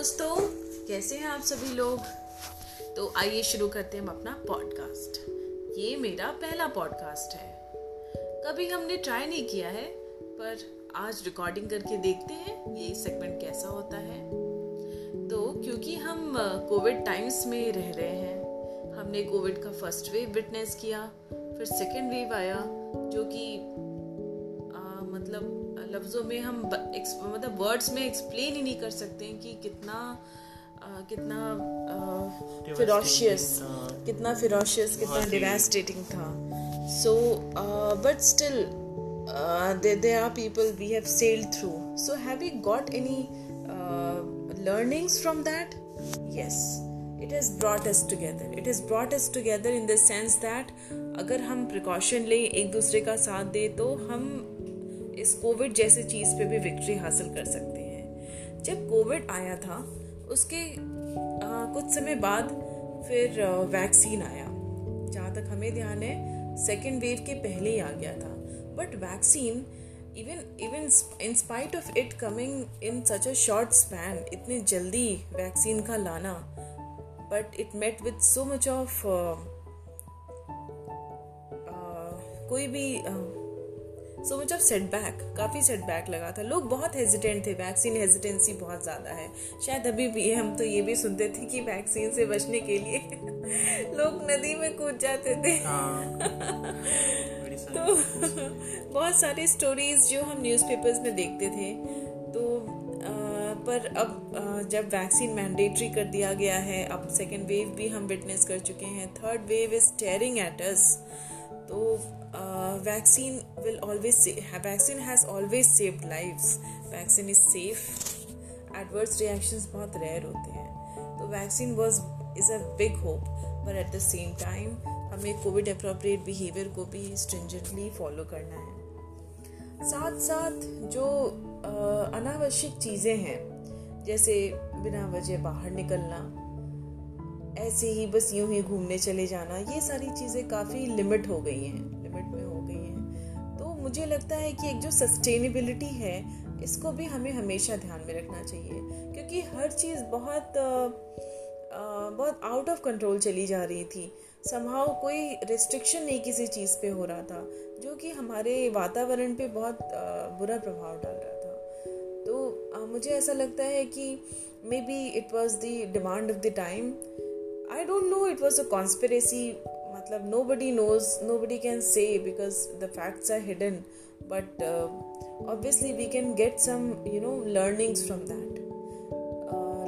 दोस्तों, कैसे हैं आप सभी लोग? तो आइए शुरू करते हैं हम अपना पॉडकास्ट ये मेरा पहला पॉडकास्ट है। कभी हमने ट्राई नहीं किया है, पर आज रिकॉर्डिंग करके देखते हैं ये सेगमेंट कैसा होता है। तो क्योंकि हम कोविड टाइम्स में रह रहे हैं, हमने कोविड का फ़र्स्ट वेव विटनेस किया, फिर सेकेंड वेव आया, जो कि मतलब लफ्ज़ों में हम मतलब वर्ड्स में एक्सप्लेन ही नहीं कर सकते हैं कि कितना आ, कितना फिरोशियस कितना फिरोशियस कितना डिवास्टेटिंग था। So but still they are people we have sailed through so have you got any learnings from that? Yes. It has brought us together. It has brought us together in the sense that अगर हम precaution लें एक दूसरे का साथ दें तो हम इस कोविड जैसे चीज़ पे भी विक्ट्री हासिल कर सकते हैं। जब कोविड आया था उसके आ, कुछ समय बाद फिर वैक्सीन आया। जहाँ तक हमें ध्यान है सेकेंड वेव के पहले ही आ गया था। But vaccine even even in spite of it coming in such a short span इतनी जल्दी वैक्सीन का लाना but it met with so much of कोई भी uh, so much of setback काफ़ी सेटबैक लगा था। लोग बहुत हेजिटेंट थे वैक्सीन हेजिटेंसी बहुत ज़्यादा है। शायद अभी भी हम तो ये भी सुनते थे कि वैक्सीन से बचने के लिए लोग नदी में कूद जाते थे। हाँ। तो बहुत सारी स्टोरीज जो हम न्यूज़पेपर्स में देखते थे। तो पर अब जब वैक्सीन मैंडेटरी कर दिया गया है अब सेकेंड वेव भी हम विटनेस कर चुके हैं। Third wave is tearing at us तो vaccine will always vaccine has always saved lives vaccine is safe adverse reactions बहुत रेयर होते हैं। तो vaccine was is a big hope पर एट द सेम टाइम हमें कोविड अप्रोप्रिएट बिहेवियर को भी स्ट्रिंजेंटली follow करना है। साथ साथ जो अनावश्यक चीज़ें हैं, जैसे बिना वजह बाहर निकलना ऐसे ही बस यूँ ही घूमने चले जाना। ये सारी चीज़ें काफ़ी लिमिट हो गई हैं। लिमिट में हो गई हैं। तो मुझे लगता है कि एक जो सस्टेनेबिलिटी है, इसको भी हमें हमेशा ध्यान में रखना चाहिए। क्योंकि हर चीज़ बहुत बहुत आउट ऑफ़ कंट्रोल चली जा रही थी। संभाव कोई रिस्ट्रिक्शन नहीं किसी चीज़ पे हो रहा था, जो कि हमारे वातावरण पे बहुत बुरा प्रभाव डाल रहा था। तो मुझे ऐसा लगता है कि maybe it was the demand of the time don't know it was a conspiracy मतलब nobody knows nobody can say because the facts are hidden but obviously we can get some you know learnings from that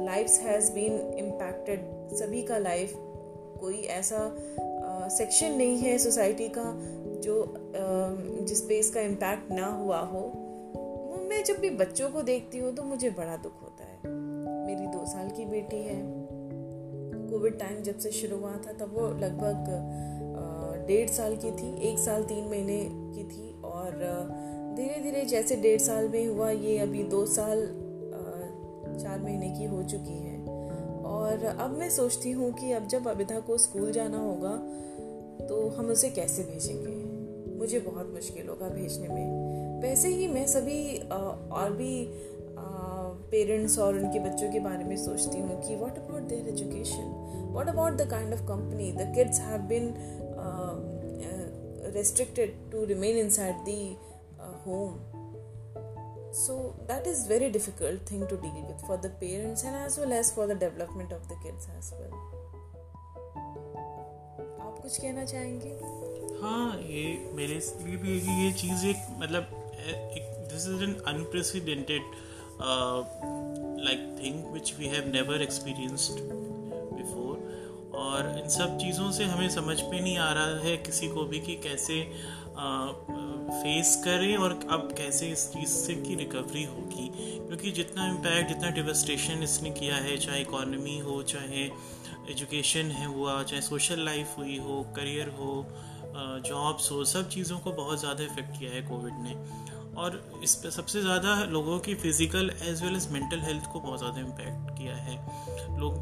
life has been impacted सभी का life कोई ऐसा uh, section नहीं है society का जो um, जिस पे इसका इम्पैक्ट ना हुआ हो। मैं जब भी बच्चों को देखती हूँ तो मुझे बड़ा दुख होता है। मेरी दो साल की बेटी है। कोविड टाइम जब से शुरू हुआ था, तब वो लगभग डेढ़ साल की थी, एक साल तीन महीने की थी और धीरे धीरे जैसे डेढ़ साल में हुआ, ये अभी दो साल चार महीने की हो चुकी है। और अब मैं सोचती हूँ कि अब जब अबिधा को स्कूल जाना होगा तो हम उसे कैसे भेजेंगे? मुझे बहुत मुश्किल होगा भेजने में। वैसे ही मैं सभी और भी पेरेंट्स और उनके बच्चों के बारे में सोचती हूँ कि what about their education what about the kind of company the kids have been restricted to remain inside the home so that is very difficult thing to deal with for the parents and as well as for the development of the kids as well कुछ कहना चाहेंगे? हाँ ये मेरे लिए भी ये चीज़ एक मतलब this is an unprecedented like thing which we have never experienced before और इन सब चीज़ों से हमें समझ में नहीं आ रहा है किसी को भी कि कैसे फेस uh, करें और अब कैसे इस चीज़ से की रिकवरी होगी। क्योंकि जितना इम्पैक्ट जितना डिवेस्टेशन इसने किया है चाहे इकोनॉमी हो चाहे एजुकेशन है हुआ चाहे सोशल लाइफ हुई हो करियर हो जॉब्स हो सब चीज़ों को बहुत ज़्यादा इफ़ेक्ट किया है कोविड ने। और इस पर सबसे ज़्यादा लोगों की physical as well as mental health को बहुत ज़्यादा इम्पेक्ट किया है। लोग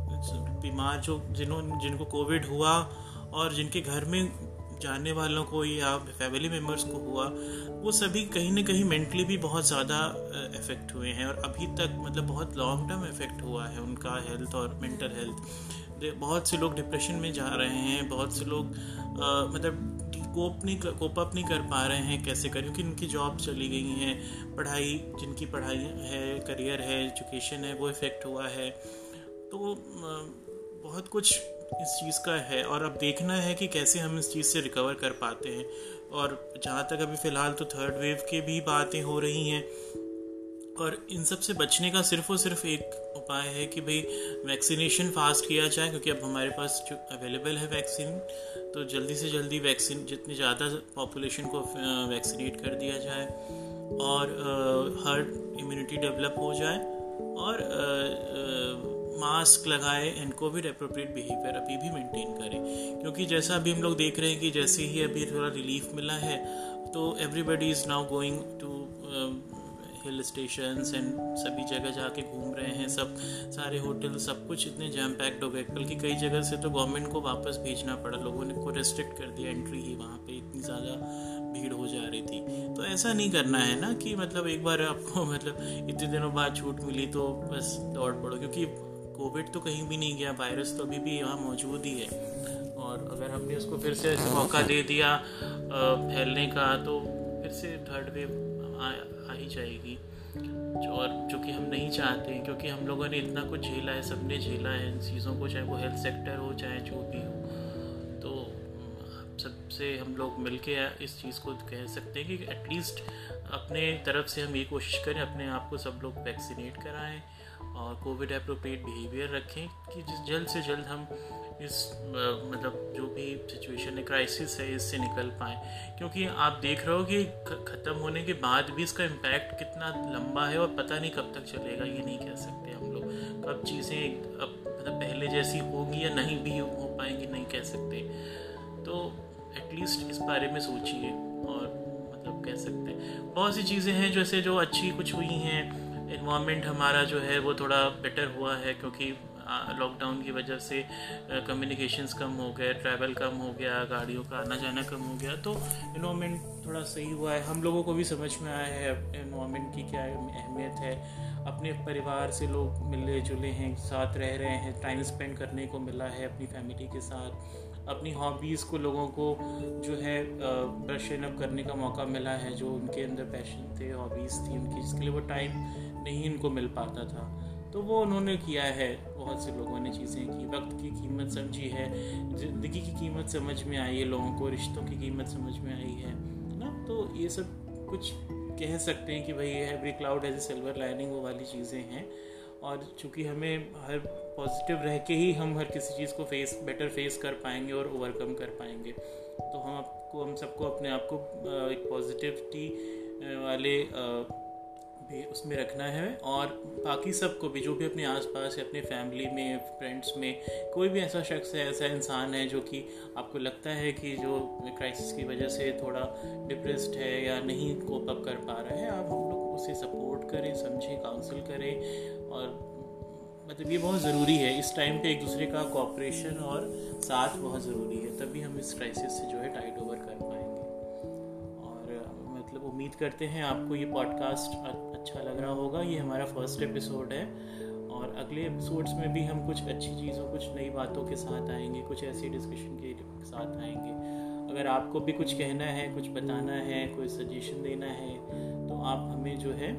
बीमार जो जिन्हों जिनको कोविड हुआ और जिनके घर में जानने वालों को या फैमिली मेंबर्स को हुआ वो सभी कहीं ना कहीं मेंटली भी बहुत ज़्यादा इफ़ेक्ट हुए हैं और अभी तक मतलब बहुत लॉन्ग टर्म इफ़ेक्ट हुआ है उनका हेल्थ और मेंटल हेल्थ बहुत से लोग डिप्रेशन में जा रहे हैं बहुत से लोग आ, मतलब कोप नहीं कोप अप नहीं कर पा रहे हैं, कैसे कर? क्योंकि इनकी जॉब चली गई हैं, पढ़ाई, जिनकी पढ़ाई है, करियर है, एजुकेशन है, वो इफ़ेक्ट हुआ है। तो बहुत कुछ इस चीज़ का है और अब देखना है कि कैसे हम इस चीज़ से रिकवर कर पाते हैं। और जहाँ तक अभी फ़िलहाल तो थर्ड वेव की भी बातें हो रही हैं और इन सबसे बचने का सिर्फ़ और सिर्फ़ एक उपाय है कि भाई वैक्सीनेशन फास्ट किया जाए, क्योंकि अब हमारे पास जो अवेलेबल है वैक्सीन तो जल्दी से जल्दी वैक्सीन जितनी ज़्यादा पॉपुलेशन को वैक्सीनेट कर दिया जाए और हर्ड इम्यूनिटी डेवलप हो जाए और मास्क लगाए एंड कोविड अप्रोप्रिएट बिहेवियर अभी भी मेंटेन करें। क्योंकि जैसा अभी हम लोग देख रहे हैं कि जैसे ही अभी थोड़ा रिलीफ मिला है तो everybody is now going to hill station and सभी जगह जाके घूम रहे हैं, सब सारे होटल, सब कुछ इतने जैम पैक्ड हो गए। बल्कि कई जगह से तो गवर्नमेंट को वापस भेजना पड़ा, लोगों ने को रेस्ट्रिक्ट कर दिया एंट्री ही वहाँ पे, इतनी ज़्यादा भीड़ हो जा रही थी। तो ऐसा नहीं करना है ना कि मतलब एक बार आपको मतलब इतने दिनों बाद छूट मिली तो बस दौड़ पड़ो, क्योंकि कोविड तो कहीं भी नहीं गया वायरस तो अभी भी यहाँ मौजूद ही है। और अगर हमने उसको फिर से मौका दे दिया फैलने का तो फिर से थर्ड वेव ही जाएगी। और जो कि हम नहीं चाहते हैं, क्योंकि हम लोगों ने इतना कुछ झेला है, सबने झेला है इन चीज़ों को, चाहे वो हेल्थ सेक्टर हो, चाहे जो भी हो। तो सबसे हम लोग मिल इस चीज़ को कह सकते हैं कि एटलीस्ट अपने तरफ़ से हम ये कोशिश करें, अपने आप को सब लोग वैक्सीनेट कराएँ और कोविड अप्रोप्रिएट बिहेवियर रखें कि जल्द से जल्द हम इस मतलब जो क्राइसिस है, इससे निकल पाए। क्योंकि आप देख रहे हो कि ख़त्म होने के बाद भी इसका इम्पैक्ट कितना लंबा है और पता नहीं कब तक चलेगा, ये नहीं कह सकते हम लोग। कब चीज़ें अब मतलब पहले जैसी होगी या नहीं भी हो पाएँगी, नहीं कह सकते। तो एटलीस्ट इस बारे में सोचिए और मतलब कह सकते हैं। बहुत सी चीज़ें हैं जैसे जो अच्छी कुछ हुई हैं। इन्वामेंट हमारा जो है, वो थोड़ा बेटर हुआ है, क्योंकि लॉकडाउन की वजह से कम्युनिकेशंस कम हो गए ट्रैवल कम हो गया, गाड़ियों का आना जाना कम हो गया। तो इन्वामेंट थोड़ा सही हुआ है। हम लोगों को भी समझ में आया है इन्वामेंट की क्या अहमियत है। अपने परिवार से लोग मिले जुले हैं, साथ रह रहे हैं टाइम स्पेंड करने को मिला है अपनी फैमिली के साथ। अपनी हॉबीज़ को लोगों को जो है ब्रशन अप करने का मौका मिला है, जो उनके अंदर पैशन थे हॉबीज़ थी उनकी, जिसके लिए वो टाइम नहीं इनको मिल पाता था। तो वो उन्होंने किया है। बहुत से लोगों ने चीज़ें की। वक्त की कीमत समझी है। ज़िंदगी की कीमत समझ में आई है। लोगों को रिश्तों की कीमत समझ में आई है। ना? तो ये सब कुछ कह सकते हैं कि भाई ये every cloud has a silver lining वो वाली चीज़ें हैं। और चूँकि हमें हर पॉजिटिव रह के ही हम हर किसी चीज़ को फेस बेटर फेस कर पाएँगे और ओवरकम कर पाएँगे। तो हम आपको, हम सबको अपने आप को एक पॉजिटिविटी वाले भी उसमें रखना है और बाकी सबको भी, जो भी अपने आसपास या अपने फैमिली में फ्रेंड्स में, कोई भी ऐसा शख्स है, ऐसा इंसान है जो कि आपको लगता है कि जो क्राइसिस की वजह से थोड़ा डिप्रेस्ड है या नहीं कोप अप कर पा रहा है, आप हम लोग उसे सपोर्ट करें, समझें काउंसिल करें और मतलब ये बहुत ज़रूरी है। इस टाइम पे एक दूसरे का कॉपरेशन और साथ बहुत ज़रूरी है, तभी हम इस क्राइसिस से जो है टाइट ओवर कर पाएँगे। उम्मीद करते हैं आपको ये पॉडकास्ट अच्छा लग रहा होगा। ये हमारा फ़र्स्ट एपिसोड है और अगले एपिसोड्स में भी हम कुछ अच्छी चीज़ों, कुछ नई बातों के साथ आएँगे, कुछ ऐसी डिस्कशन के साथ आएँगे। अगर आपको भी कुछ कहना है, कुछ बताना है, कोई सजेशन देना है तो आप हमें जो है